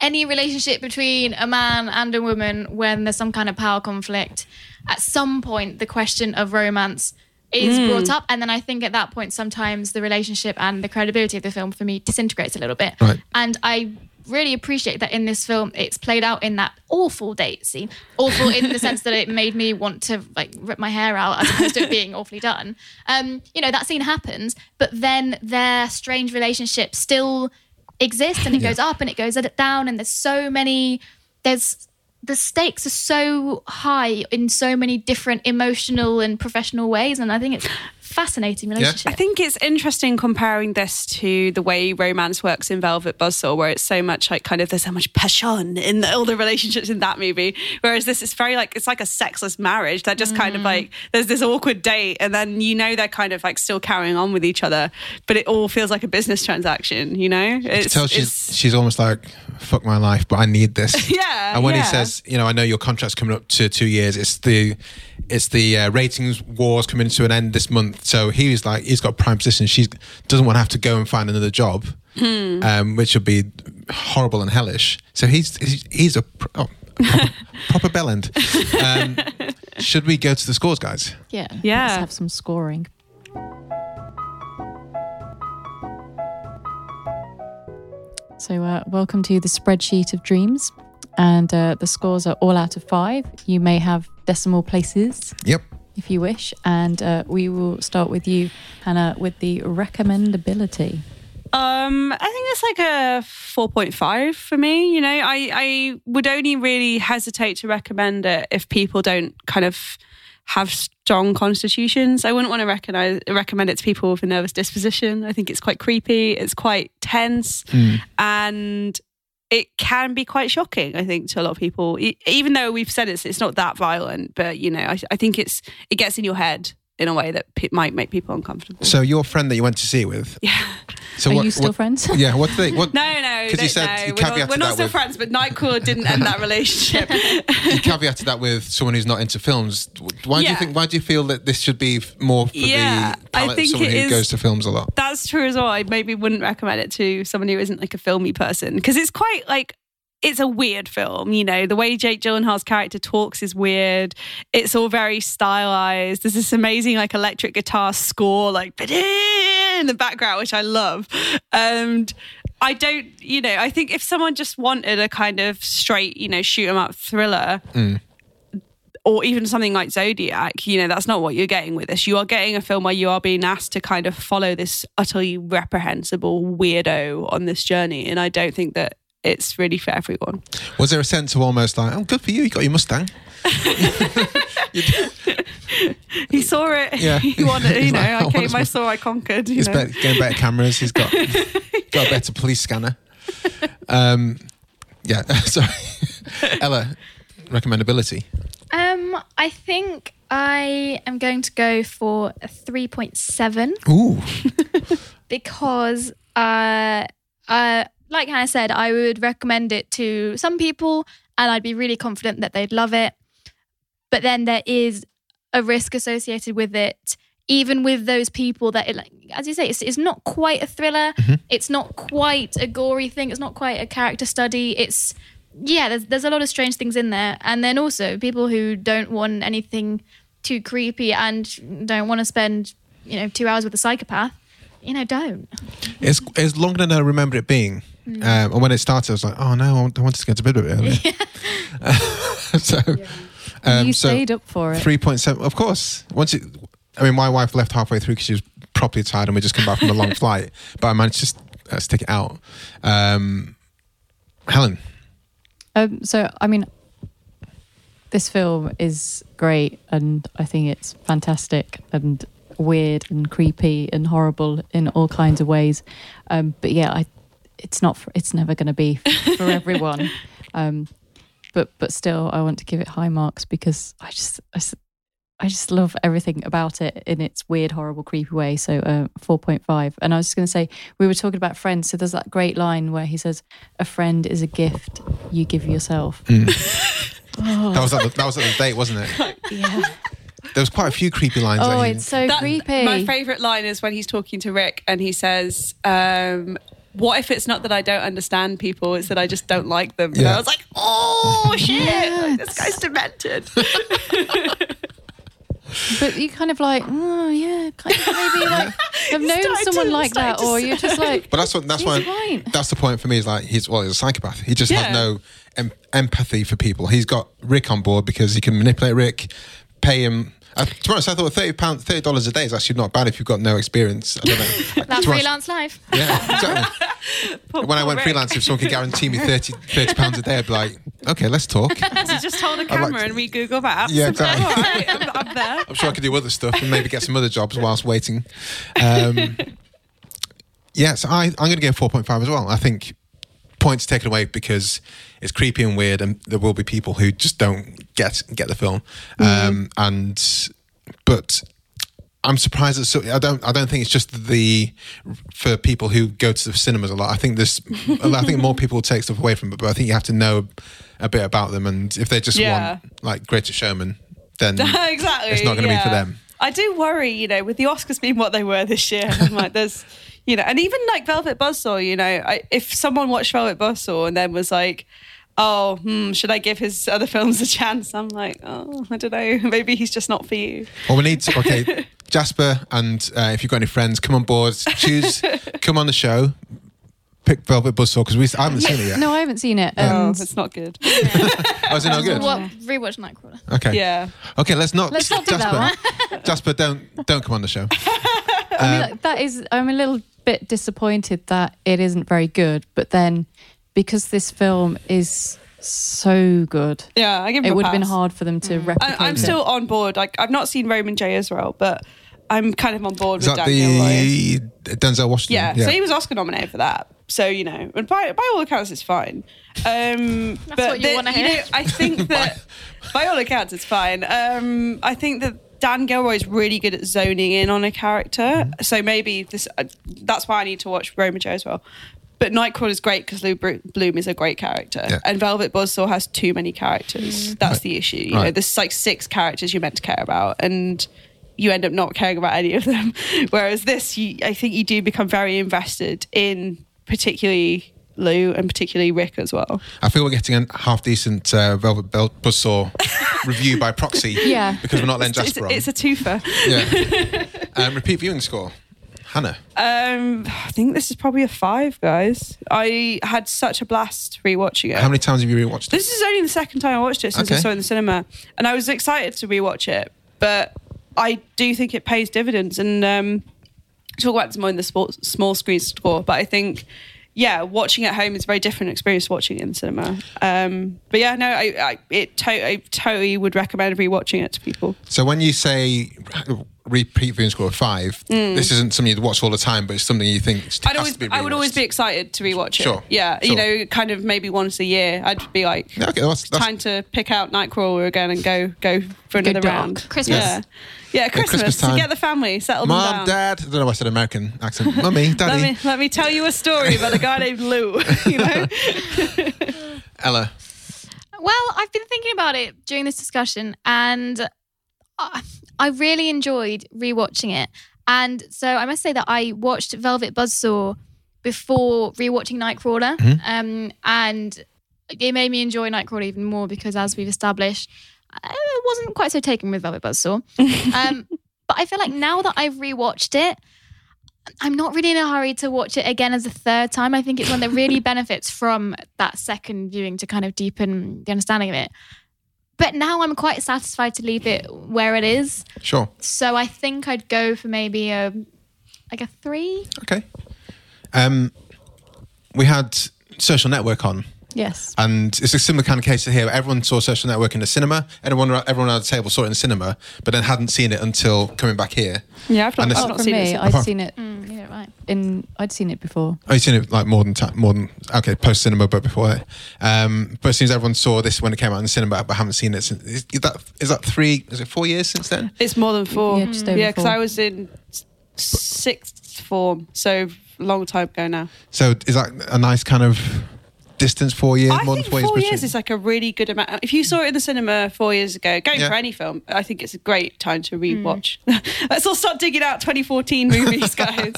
any relationship between a man and a woman, when there's some kind of power conflict, at some point the question of romance is brought up. And then I think at that point, sometimes the relationship and the credibility of the film for me disintegrates a little bit. Right. And I really appreciate that in this film, it's played out in that awful date scene. Awful in the sense that it made me want to like rip my hair out as opposed to it being awfully done. Um, you know, that scene happens, but then their strange relationship still exists and it goes up and it goes down and there's so many there's the stakes are so high in so many different emotional and professional ways and i think it's fascinating relationship. I think it's interesting comparing this to the way romance works in Velvet Buzzsaw, where it's so much like kind of there's so much passion in the, all the relationships in that movie. Whereas this is very like it's like a sexless marriage. They're just kind of Mm. like there's this awkward date, and then you know they're kind of like still carrying on with each other, but it all feels like a business transaction. You know, You it's, tell she's it's- she's almost like fuck my life, but I need this. Yeah, And when yeah. he says, you know, I know your contract's coming up to two years. It's the it's the uh, ratings wars coming to an end this month. So he was like, he's got a prime position. She doesn't want to have to go and find another job, Hmm. um, which would be horrible and hellish. So he's he's, he's a pr- oh, proper, proper bellend. Um, should we go to the scores, guys? Yeah. Yeah. Let's have some scoring. So, uh, welcome to the spreadsheet of dreams. And uh, the scores are all out of five. You may have decimal places Yep. If you wish. And uh, we will start with you, Hannah, with the recommendability. Um, I think it's like a four point five for me. You know, I I would only really hesitate to recommend it if people don't kind of have strong constitutions. I wouldn't want to recognize, recommend it to people with a nervous disposition. I think it's quite creepy. It's quite tense, and it can be quite shocking. I think to a lot of people, even though we've said it's it's not that violent, but you know, I, I think it's it gets in your head in a way that pe- might make people uncomfortable. So your friend that you went to see it with. yeah. So Are what, you still what- friends? Yeah. What they what? No, no, 'Cause you said no. you we're not, we're not that still with- friends, but Nightcore didn't end that relationship. you caveated that with someone who's not into films. Why do you think? Why do you feel that this should be more for Yeah, the I palate of think someone it who is- goes to films a lot? That's true as well. I maybe wouldn't recommend it to someone who isn't like a filmy person because it's quite like it's a weird film. You know, the way Jake Gyllenhaal's character talks is weird. It's all very stylized. There's this amazing like electric guitar score, like in the background, which I love. And I don't, you know, I think if someone just wanted a kind of straight, you know, shoot 'em up thriller. Mm. Or even something like Zodiac, you know, that's not what you're getting with this. You are getting a film where you are being asked to kind of follow this utterly reprehensible weirdo on this journey. And I don't think that it's really for everyone. Was there a sense of almost like, oh, good for you, you got your Mustang? He saw it. Yeah. he wanted, you know, like, I I came, this I saw, I conquered. You He's know? better, getting better cameras. He's got got a better police scanner. Um, yeah. Sorry, Ella. Recommendability. Um, I think I am going to go for a 3.7 Ooh. because, uh, uh, like Hannah said, I would recommend it to some people and I'd be really confident that they'd love it. But then there is a risk associated with it, even with those people that, it, like, as you say, it's, it's not quite a thriller. Mm-hmm. It's not quite a gory thing. It's not quite a character study. It's yeah, there's there's a lot of strange things in there, and then also people who don't want anything too creepy and don't want to spend you know two hours with a psychopath, you know, don't. It's it's longer than I remember it being. Um, and when it started, I was like, oh no, I want- I wanted to get to bed a bit earlier. so, um, you so stayed up for it. three point seven. Of course, once it. I mean, my wife left halfway through because she was properly tired, and we just come back from a long flight. But I managed to just, uh, stick it out. Um, Helen, Um, so, I mean, this film is great, and I think it's fantastic and weird and creepy and horrible in all kinds of ways. Um, but yeah, I, it's not. For, it's never going to be for everyone. Um, but but still, I want to give it high marks because I just I, I just love everything about it in its weird, horrible, creepy way. So uh, four point five. And I was just going to say we were talking about friends. So there's that great line where he says, "A friend is a gift you give yourself." that was at the, that was at the date, wasn't it? Yeah. There was quite a few creepy lines. Oh, it's so That- creepy. My favorite line is when he's talking to Rick and he says, um, "What if it's not that I don't understand people? It's that I just don't like them." And I was like, "Oh shit, like, this guy's demented." but you kind of like, oh yeah, kind of maybe like have known someone to- like that, or you're just like, But that's what that's why right. that's the point for me. Is like he's well, he's a psychopath. He just Yeah. has no em- empathy for people. He's got Rick on board because he can manipulate Rick, pay him Uh, to be honest, I thought thirty pound, thirty dollars a day is actually not bad if you've got no experience. I don't know. That To freelance life. Yeah, exactly. when I went Rick. freelance, if someone could guarantee me 30 pounds a day, I'd be like, okay, let's talk. So just hold a like camera to- and read Google Maps. Yeah, exactly. All right, I'm, I'm there. I'm sure I could do other stuff and maybe get some other jobs whilst waiting. Um, yeah, so I, I'm going to go 4.5 as well. I think points taken away because it's creepy and weird, and there will be people who just don't get get the film. Um, and but I'm surprised that so, I don't I don't think it's just the for people who go to the cinemas a lot. I think there's I think more people will take stuff away from it, but I think you have to know a bit about them, and if they just Yeah. want like Greatest Showman, then exactly. it's not going to be for them. I do worry, you know, with the Oscars being what they were this year. I'm like, there's, you know, and even like Velvet Buzzsaw, you know, I, if someone watched Velvet Buzzsaw and then was like, oh, hmm, should I give his other films a chance? I'm like, oh, I don't know. Maybe he's just not for you. Well, we need to. Okay, Jasper, and uh, if you've got any friends, come on board. Choose, come on the show. Pick Velvet Buzzsaw because we I haven't seen it yet. No, I haven't seen it. Oh, And it's not good. Oh, is it not good? What rewatch Nightcrawler? Okay. Yeah. Okay, let's not. Let's not do Jasper, that Jasper, don't don't come on the show. I mean, like, that is, I'm a little bit disappointed that it isn't very good. But then, because this film is so good, Yeah, I give him it would have been hard for them to replicate. I, I'm it. still on board. Like, I've not seen Roman J. Israel, but I'm kind of on board Is with that Dan Gilroy. the Denzel Washington? Yeah, so he was Oscar nominated for that. So you know, and by by all accounts, it's fine. Um, but what you wanna know, hear. I think that by all accounts, it's fine. Um, I think that Dan Gilroy is really good at zoning in on a character. Mm-hmm. So maybe this uh, that's why I need to watch Roma Joe as well. But Nightcrawler is great because Lou Bloom is a great character, Yeah. and Velvet Buzzsaw has too many characters. That's the issue. You know, there's like six characters you're meant to care about, and you end up not caring about any of them. Whereas this, you, I think you do become very invested in particularly Lou and particularly Rick as well. I feel we're getting a half decent uh, Velvet Bell Buzzsaw review by proxy. Yeah. Because we're not letting It's, Jasper on. it's a twofer. yeah. um, repeat viewing score. Hannah. Um, I think this is probably a five, guys. I had such a blast rewatching it. How many times have you rewatched it? This is only the second time I watched it since I saw it in the cinema, and I was excited to rewatch it. But I do think it pays dividends, and um, talk about more in the small, small screen score. But I think, yeah, watching at home is a very different experience to watching it in the cinema. Um, but yeah, no, I, I it to- I totally would recommend rewatching it to people. So when you say repeat viewing score of five, this isn't something you'd watch all the time, but it's something you think has Mm. I'd to always, be I would always be excited to rewatch it. Sure, Yeah, sure. you know, kind of maybe once a year. I'd be like, Yeah, okay, that's, that's, time to pick out Nightcrawler again and go go for another dark. round. Christmas. Yeah, yeah, Christmas. Christmas time. to get the family, settled. them Mom, down. Dad. I don't know why I said American accent. Mummy, Let Daddy, me let me tell you a story about a guy named Lou. You know, Ella. Well, I've been thinking about it during this discussion, and I really enjoyed rewatching it. And so I must say that I watched Velvet Buzzsaw before rewatching Nightcrawler, um, and it made me enjoy Nightcrawler even more because, as we've established, I wasn't quite so taken with Velvet Buzzsaw. um, but I feel like now that I've rewatched it, I'm not really in a hurry to watch it again as a third time. I think it's one that really benefits from that second viewing to kind of deepen the understanding of it. But now I'm quite satisfied to leave it where it is. Sure. So I think I'd go for maybe a like a three. Okay. Um, we had Social Network on, Yes. and it's a similar kind of case here. Everyone saw Social Network in the cinema. Everyone, everyone around the table saw it in the cinema, but then hadn't seen it until coming back here. yeah, I've not, And this- I've Oh, not for seen me, it. I'd Apart- seen it Mm, yeah, right. in. I'd seen it before. Oh, you've seen it like more than ti more than okay post cinema, but before that. Um, but as soon as everyone saw this when it came out in the cinema, but haven't seen it since, is, is that is that three? Is it four years since then? It's more than four. Yeah, just over Yeah, because. I was in sixth form, so long time ago now. So is that a nice kind of distance? Four years, I more think than four years. four years between- is like a really good amount. If you saw it in the cinema four years ago, going Yeah. for any film, I think it's a great time to rewatch. Let's all start digging out 2014 movies, guys.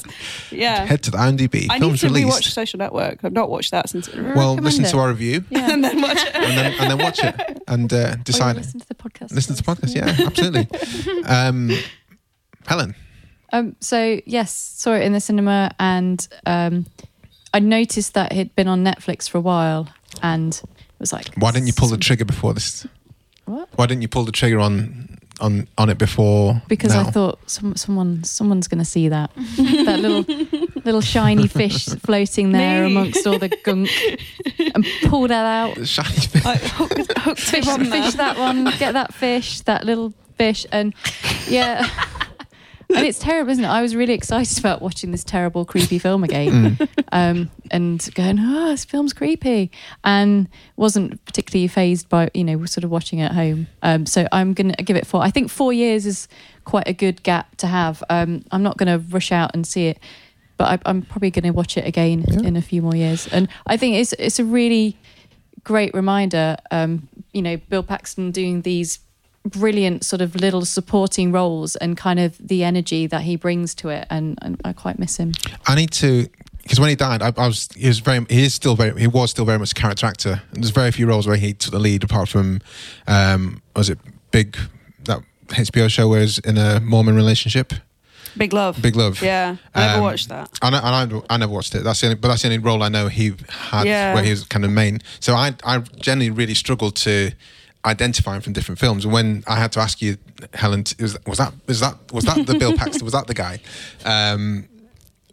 Yeah. Head to the IMDb. I need films to rewatch released. Social Network. I've not watched that since. Well, listen it. to our review Yeah. and then watch it. and then and then watch it and uh, Or decide. listen to the podcast. Listen to the podcast. Yeah, absolutely. Um, Helen. Um, so yes, saw it in the cinema, and um, I noticed that it had been on Netflix for a while, and it was like, Why didn't you pull the trigger before this? What? Why didn't you pull the trigger on on on it before? because I thought some, someone someone's going to see that that little little shiny fish floating there Me. amongst all the gunk and pull that out. Shiny fish. I hooked, hooked Fish, him on there. fish that one. Get that fish, that little fish, and yeah. And it's terrible, isn't it? I was really excited about watching this terrible, creepy film again, um, and going, "Oh, this film's creepy," and wasn't particularly phased by you know sort of watching it at home. Um, so I'm gonna give it four. I think four years is quite a good gap to have. Um, I'm not gonna rush out and see it, but I, I'm probably gonna watch it again in a few more years. And I think it's it's a really great reminder. Um, you know, Bill Paxton doing these brilliant sort of little supporting roles and kind of the energy that he brings to it, and, and I quite miss him. I need to because when he died, I, I was he was very he is still very he was still very much a character actor. And there's very few roles where he took the lead, apart from um, was it Big that HBO show where he's in a Mormon relationship, Big love. Big Love. Yeah, I never Um, watched that. I, know, I, I never watched it. That's the only, but that's the only role I know he had Yeah. where he was kind of main. So I, I generally really struggled to identify him from different films. And when I had to ask you, Helen, was, was that was that was that the Bill Paxton? Was that the guy? Um,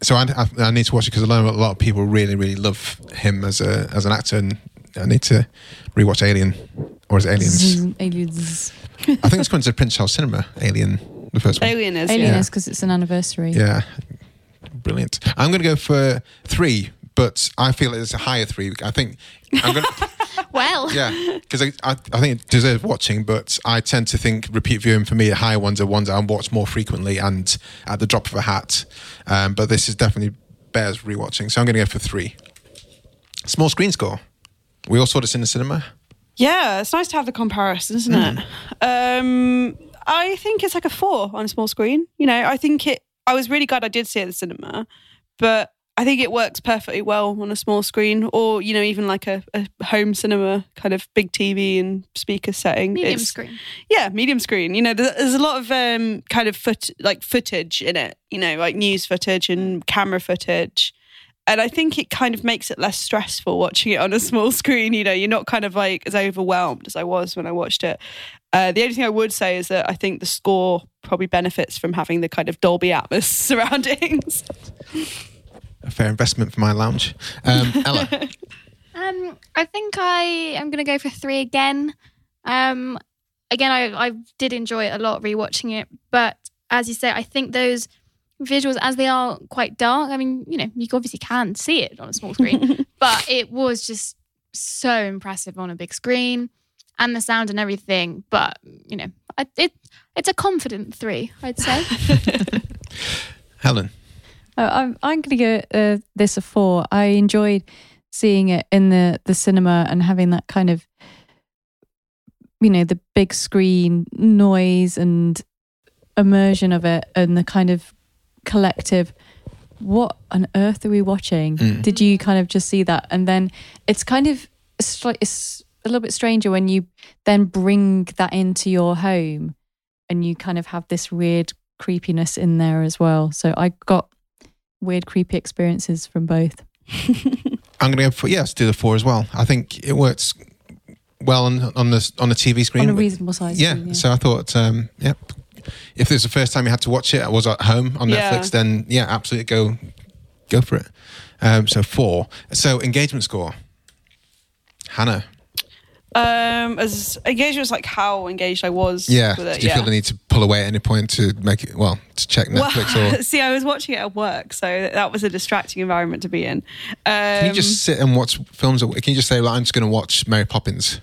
so I, I, I need to watch it because I know a lot of people really really love him as a as an actor, and I need to rewatch Alien or is it Aliens? Aliens. I think it's going to Prince Charles Cinema. Alien, the first one. Alien is. Alien yeah. is because it's an anniversary. Yeah, brilliant. I'm going to go for three, but I feel it's a higher three. I think I'm going. to... Well, Yeah, because I, I, I think it deserves watching, but I tend to think repeat viewing for me, the higher ones are ones I watch more frequently and at the drop of a hat. Um, but this is definitely bears rewatching, so I'm going to go for three. Small screen score. We all saw this in the cinema. Yeah, it's nice to have the comparison, isn't it? Um, I think it's like a four on a small screen. You know, I think it. I was really glad I did see it at the cinema, but I think it works perfectly well on a small screen, or you know, even like a, a home cinema kind of big TV and speaker setting. medium It's- screen. yeah, medium screen. You know, there's, there's a lot of um, kind of foot like footage in it. You know, like news footage and camera footage. And I think it kind of makes it less stressful watching it on a small screen. You know, you're not kind of like as overwhelmed as I was when I watched it. Uh, the only thing I would say is that I think the score probably benefits from having the kind of Dolby Atmos surroundings. A fair investment for my lounge. Um, Ella, Um, I think I am going to go for three again. Um, again, I, I did enjoy it a lot rewatching it, but as you say, I think those visuals, as they are quite dark, I mean, you know, you obviously can see it on a small screen, but it was just so impressive on a big screen and the sound and everything. But, you know, it it's a confident three, I'd say. Helen. Uh, I'm I'm going to give uh, this a four. I enjoyed seeing it in the the cinema and having that kind of you know the big screen noise and immersion of it and the kind of collective what on earth are we watching Mm. did you kind of just see that and then it's kind of it's a little bit stranger when you then bring that into your home and you kind of have this weird creepiness in there as well so i got weird creepy experiences from both I'm going to go for yes, do the four as well. I think it works well on on the on the TV screen. on a reasonable size yeah, screen, So I thought, um, yep. If this was the first time you had to watch it, I was at home on Yeah. Netflix, then yeah, absolutely go go for it. Um, so four. So engagement score. Hannah. Um, as engaged was like how engaged I was. Yeah. with it. Did you yeah. feel the need to pull away at any point to make it well to check Netflix Well, or see, I was watching it at work, so that was a distracting environment to be in. Um, can you just sit and watch films? Can you just say, like, I'm just going to watch Mary Poppins?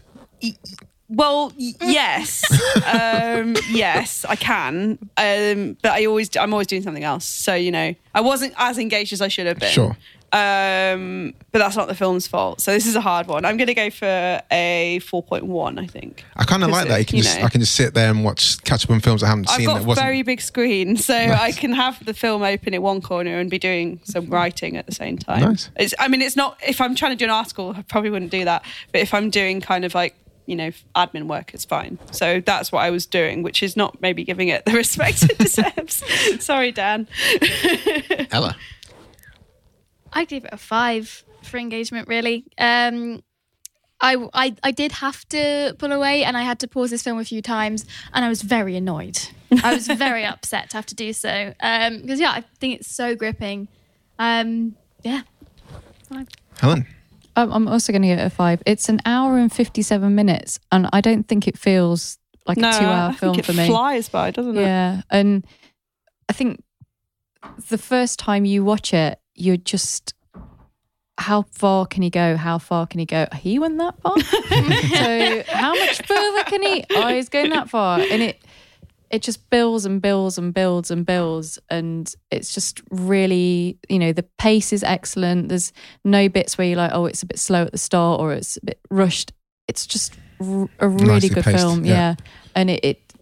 well, yes, um, yes, I can, um, but I always, I'm always doing something else. So you know, I wasn't as engaged as I should have been. Sure. Um, but that's not the film's fault. So this is a hard one. I'm going to go for a 4.1. I think. I kind of like that. You can you just know. I can just sit there and watch catch up on films I haven't I've seen got that very big screen, so Nice. I can have the film open in one corner and be doing some writing at the same time. Nice. It's, I mean, it's not. If I'm trying to do an article, I probably wouldn't do that. But if I'm doing kind of like you know admin work, it's fine. So that's what I was doing, which is not maybe giving it the respect it deserves. Sorry, Dan. Ella. I give it a five for engagement. Really, um, I, I, I did have to pull away and I had to pause this film a few times and I was very annoyed. I was very upset to have to do so. Because, yeah, I think it's so gripping. Um, yeah. Helen. Um, I'm also going to give it a five. It's an hour and 57 minutes, and I don't think it feels like no, a two hour film for me. flies by, doesn't it? Yeah. And I think the first time you watch it, you're just, how far can he go? How far can he go? He went that far. so how much further can he? Oh, he's going that far. And it, it just builds and builds and builds and builds. And it's just really, you know, the pace is excellent. There's no bits where you're like, oh, it's a bit slow at the start or it's a bit rushed. It's just r- a really Nicely good paced, film. yeah. Yeah. And it, it,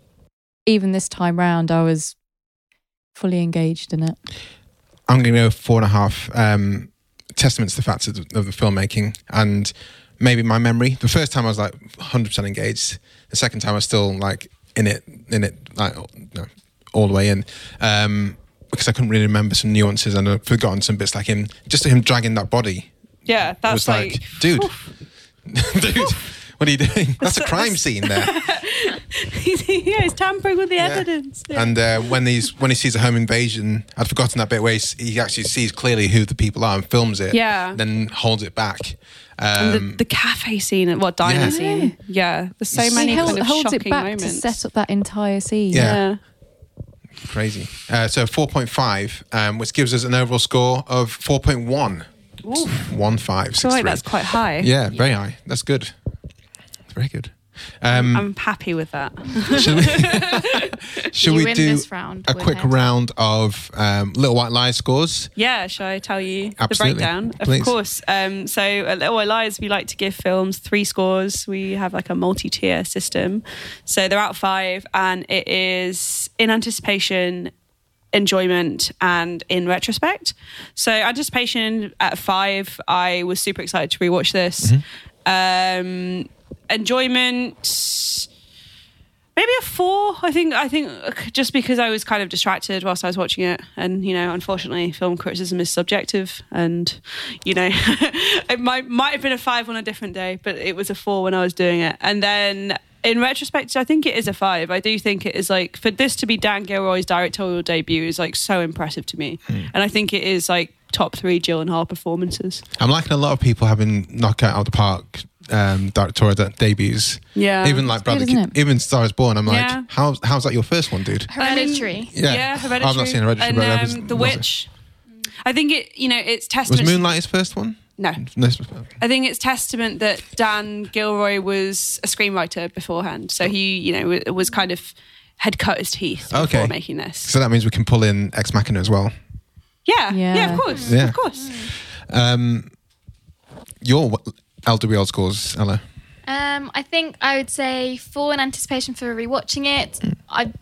even this time round, I was fully engaged in it. I'm going to go four and a half. Um, testaments to the fact of the, of the filmmaking and maybe my memory. The first time I was like 100% engaged. The second time I was still like in it, in it, like no, all the way in. Um, because I couldn't really remember some nuances and I'd forgotten some bits like him, just him dragging that body. Yeah, that's was like, like, dude, dude, what are you doing? That's a crime scene there. yeah, he's tampering with the evidence. Yeah. And uh, when he's when he sees a home invasion, I'd forgotten that bit where he's, he actually sees clearly who the people are and films it. Yeah. Then holds it back. And Um, the, the cafe scene, and what diner Yeah. scene? Yeah, there's so He many he held, kind of holds shocking it back moments. to set up that entire scene. Yeah. yeah. Crazy. Uh, so 4.5, um, which gives us an overall score of 4.1. One five. I feel like three. that's quite high. Yeah, very high. That's good. Very good. Um, I'm happy with that. should we, we do this round, a quick it. round of um, Little White Lies scores? Yeah, shall I tell you Absolutely. the breakdown? Please. Of course. Um, so at Little White Lies, we like to give films three scores. We have like a multi-tier system. So they're out five, and it is in anticipation, enjoyment, and in retrospect. So anticipation at five, I was super excited to rewatch this. Um, enjoyment. Maybe a four i think i think just because i was kind of distracted whilst i was watching it. And you know unfortunately film criticism is subjective. And you know it might might have been a five on a different day but it was a four when i was doing it. And then in retrospect i think it is a five. I do think it is like for this to be dan gilroy's directorial debut is like so impressive to me. Hmm. And i think it is like top three Gyllenhaal performances. I'm liking a lot of people having knock out of the park um, directorial de- debuts. yeah even like Bradley, good, isn't even Star is Born. I'm like, Yeah. how's how's that your first one, dude? I mean, Hereditary. Yeah. yeah, Hereditary. I've not seen Hereditary, And but that was- um, The was it? Witch. I think it, you know, it's testament. Was. Moonlight his first one? No, No. I think it's testament that Dan Gilroy was a screenwriter beforehand, so he, you know, was kind of had cut his teeth before Okay. making this. So that means we can pull in Ex Machina as well. Yeah, yeah, Yeah. of course, Yeah. of course. Um, your LWL scores, Ella. Um, I think I would say four in anticipation for rewatching it. I,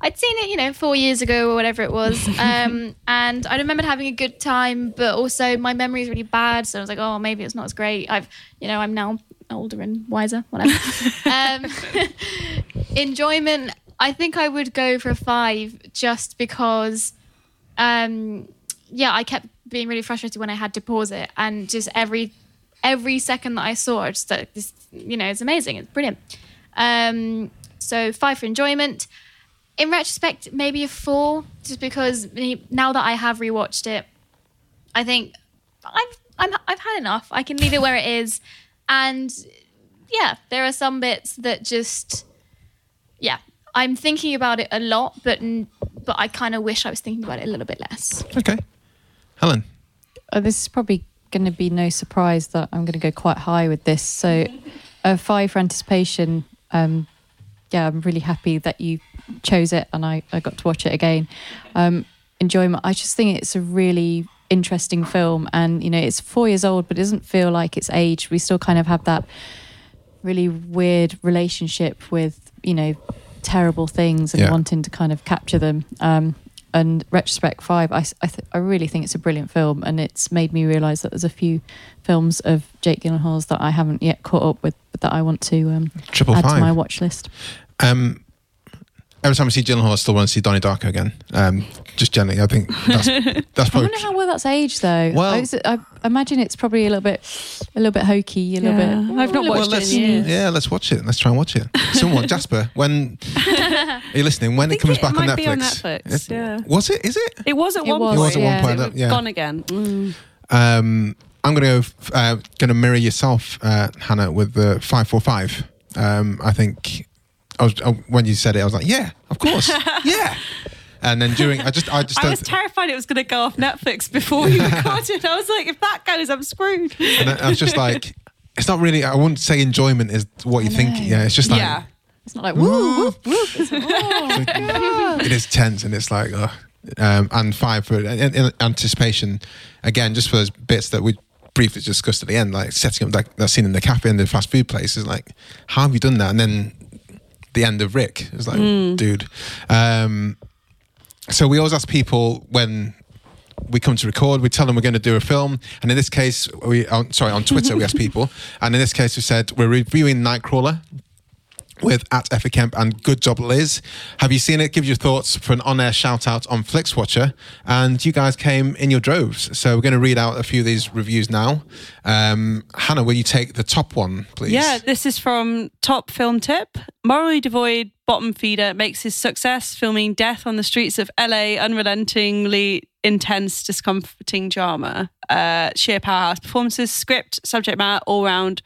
I'd seen it, you know, four years ago or whatever it was, um, and I remembered having a good time. But also, my memory is really bad, so I was like, oh, maybe it's not as great. I've, you know, I'm now older and wiser, whatever. um, enjoyment. I think I would go for a five, just because. Um, yeah, I kept being really frustrated when I had to pause it, and just every every second that I saw, I just like this, you know, it's amazing, it's brilliant. Um, so five for enjoyment. In retrospect, maybe a four, just because now that I have rewatched it, I think I've I'm, I've had enough. I can leave it where it is, and yeah, there are some bits that just yeah, I'm thinking about it a lot, but but I kind of wish I was thinking about it a little bit less. Okay. Helen. Uh, this is probably going to be no surprise that I'm going to go quite high with this. So, a five for anticipation. Um, yeah, I'm really happy that you chose it and I, I got to watch it again. Um, enjoyment. I just think it's a really interesting film, and you know, it's four years old, but it doesn't feel like it's aged. We still kind of have that really weird relationship with you know terrible things and Yeah. wanting to kind of capture them. Um, and retrospect five, I, s- I, th- I really think it's a brilliant film, and it's made me realise that there's a few films of Jake Gyllenhaal's that I haven't yet caught up with, but that I want to um, add five. to my watch list. Um, every time I see Gyllenhaal, I still want to see Donnie Darko again. Um, just generally, I think that's that's I wonder how well that's aged though. Well- I, I imagine it's probably a little bit, a little bit hokey, a little Yeah. bit. I've not a watched bit it in years. yeah, let's watch it. Let's try and watch it. Someone, Jasper, when are you listening? When it comes it back on might Netflix, be on Netflix, It- yeah. was it? Is it? It was at It one was, point. It was at one yeah. point. It was yeah. Gone again. Mm. Um, I'm going to go. Uh, going to mirror yourself, uh, Hannah, with the five four five. Um, I think I was uh, when you said it, I was like, yeah, of course, yeah. And then during, I just, I just I was terrified it was going to go off Netflix before we recorded. I was like, if that goes, I'm screwed. and I was just like, it's not really. I wouldn't say enjoyment is what you think. Yeah, it's just like yeah. It's not like woo, woo, woo. It's like, oh, it is tense and it's like, um, and five for in, in anticipation again, just for those bits that we briefly discussed at the end, like setting up that, that scene in the cafe and the fast food place is like, how have you done that? And then the end of Rick. Is like, dude. Um, so we always ask people when we come to record, we tell them we're going to do a film, and in this case, we on, sorry on Twitter we ask people, and in this case we said we're reviewing Nightcrawler with at Effie Kemp and good job Liz. Have you seen it? Give your thoughts for an on-air shout out on FlixWatcher, and you guys came in your droves. So we're going to read out a few of these reviews now. Um, Hannah, will you take the top one, please? Yeah, this is from Top Film Tip. Morally devoid bottom feeder makes his success filming death on the streets of LA unrelentingly intense, discomforting drama. Uh, sheer powerhouse performances, script, subject matter, all round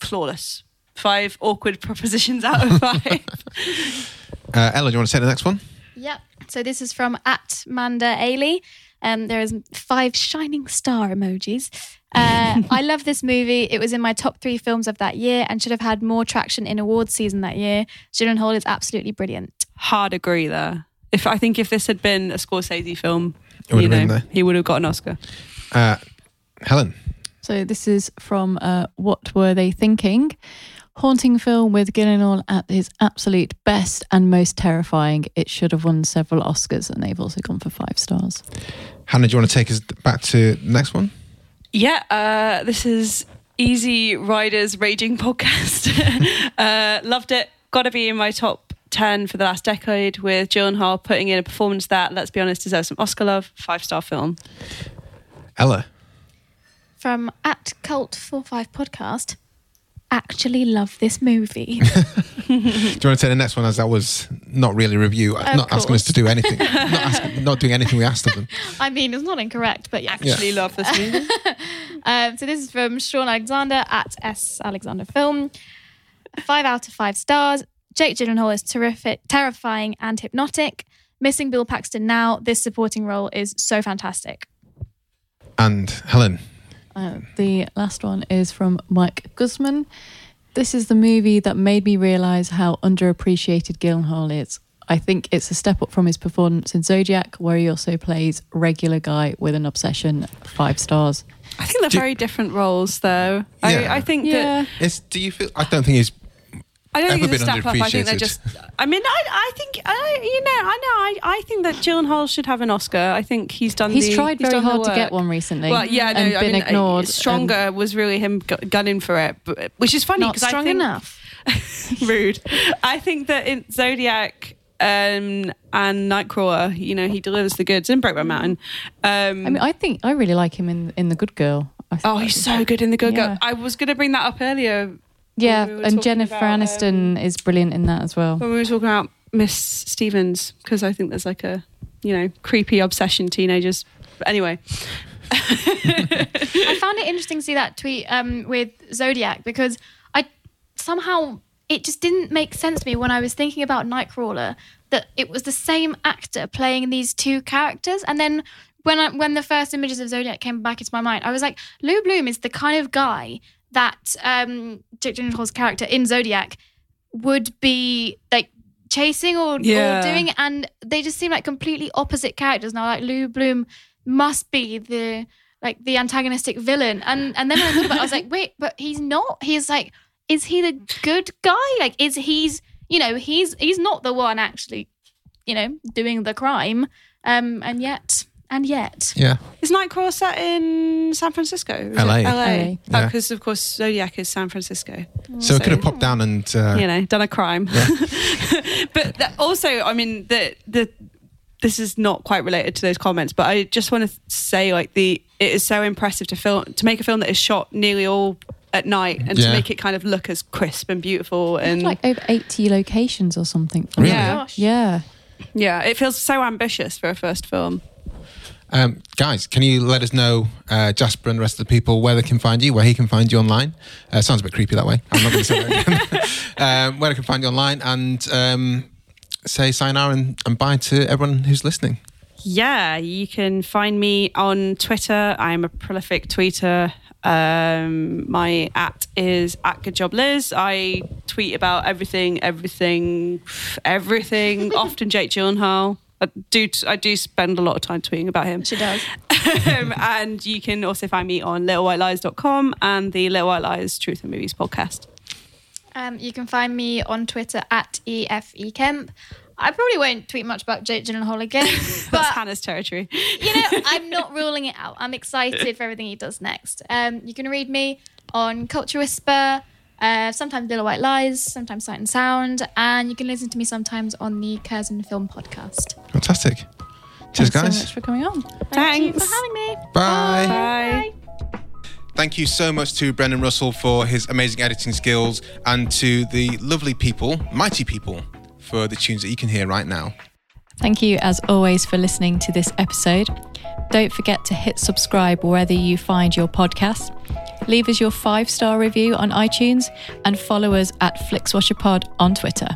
flawless. Five awkward propositions out of five. Uh, Ella, do you want to say the next one? Yep. So this is from at Manda Ailey. Um, there is five shining star emojis. Uh, I love this movie. It was in my top three films of that year and should have had more traction in awards season that year. Gyllenhaal is absolutely brilliant. Hard agree there. If I think if this had been a Scorsese film, It would you have been know, there. he would have got an Oscar. Uh, Helen. So this is from uh, What Were They Thinking? Haunting film with Gyllenhaal at his absolute best and most terrifying. It should have won several Oscars, and they've also gone for five stars. Hannah, do you want to take us back to the next one? Yeah, uh, this is Easy Riders Raging Podcast. uh, loved it. Got to be in my top 10 for the last decade with Gyllenhaal putting in a performance that, let's be honest, deserves some Oscar love. Five star film. Ella. From at Cult 45 Podcast. Actually love this movie. Do you want to take the next one as that was not really a review, Of not asking us to do anything, not, asking, not doing anything we asked of them. I mean, it's not incorrect, but yeah. Actually, love this movie. Um, so this is from Sean Alexander at S Alexander Film. Five out of five stars. Jake Gyllenhaal is terrific, terrifying, and hypnotic. Missing Bill Paxton now. This supporting role is so fantastic. And Helen. Uh, the last one is from Mike Guzman. This is the movie that made me realize how underappreciated Gyllenhaal is. I think it's a step up from his performance in Zodiac, where he also plays regular guy with an obsession. Five stars. I think they're Do- very different roles, though. Yeah. I, I think Yeah. that. It's, do you feel? I don't think he's. I don't think Ever it's a been step up. I think they're just. I mean, I, I think I, you know, I know. I, I think that Gyllenhaal should have an Oscar. I think he's done. He's the, tried very done the hard to get one recently. Well, yeah, no, and I been mean, ignored. uh, Stronger was really him gunning for it, but, which is funny Not because I strong think enough. rude. I think that in Zodiac um, and Nightcrawler, you know, he delivers the goods in Brokeback Mountain. Um, I mean, I think I really like him in in The Good Girl. I oh, he's so good in the Good Yeah. Girl. I was going to bring that up earlier yeah, we and Jennifer about, Aniston is brilliant in that as well. when we were talking about Miss Stevens because I think there's like a you know creepy obsession teenagers. But anyway, I found it interesting to see that tweet um, with Zodiac because I somehow it just didn't make sense to me when I was thinking about Nightcrawler that it was the same actor playing these two characters, and then when I, when the first images of Zodiac came back into my mind, I was like, Lou Bloom is the kind of guy that um, Jake Gyllenhaal's character in Zodiac would be like chasing or, Yeah. or doing, and they just seem like completely opposite characters. Now, like Lou Bloom must be the like the antagonistic villain, and and then when I thought about, it, I was like, wait, but he's not. He's like, is he the good guy? Like, is he's you know he's he's not the one actually, you know, doing the crime, um, and yet and yet. Yeah. is Nightcrawler set in San Francisco? Is LA. It? LA. LA. Yeah. Because of course Zodiac is San Francisco. So, it could have popped down and. Uh, you know, done a crime. but that also, I mean, the the this is not quite related to those comments, but I just want to say like the it is so impressive to film to make a film that is shot nearly all at night and Yeah. to make it kind of look as crisp and beautiful and like over 80 locations or something. Really? yeah, Gosh. Yeah. yeah, it feels so ambitious for a first film. Um, guys, can you let us know, uh, Jasper and the rest of the people, where they can find you, where he can find you online? Uh, sounds a bit creepy that way. I'm not going to say that again. um, where they can find you online and um, say sayonara and, and bye to everyone who's listening. Yeah, you can find me on Twitter. I'm a prolific tweeter. Um, my at is at Good Job Liz. I tweet about everything, everything, everything. often Jake Gyllenhaal. I do. I do spend a lot of time tweeting about him. She does. um, and you can also find me on littlewhitelies.com and the Little White Lies Truth and Movies podcast. Um, you can find me on Twitter at EFEKemp. I probably won't tweet much about Jake Gyllenhaal again, That's but Hannah's territory. you know, I'm not ruling it out. I'm excited for everything he does next. Um, you can read me on Culture Whisper, uh, sometimes Little White Lies, sometimes Sight and Sound, and you can listen to me sometimes on the Curzon Film Podcast. Fantastic. Cheers, guys. Thanks so much for coming on. Thank you Thanks. for having me. Bye. Bye. Thank you so much to Brendan Russell for his amazing editing skills and to the lovely people, mighty people, for the tunes that you can hear right now. Thank you, as always, for listening to this episode. Don't forget to hit subscribe wherever you find your podcast. Leave us your five star review on iTunes and follow us at FlixWatcherPod on Twitter.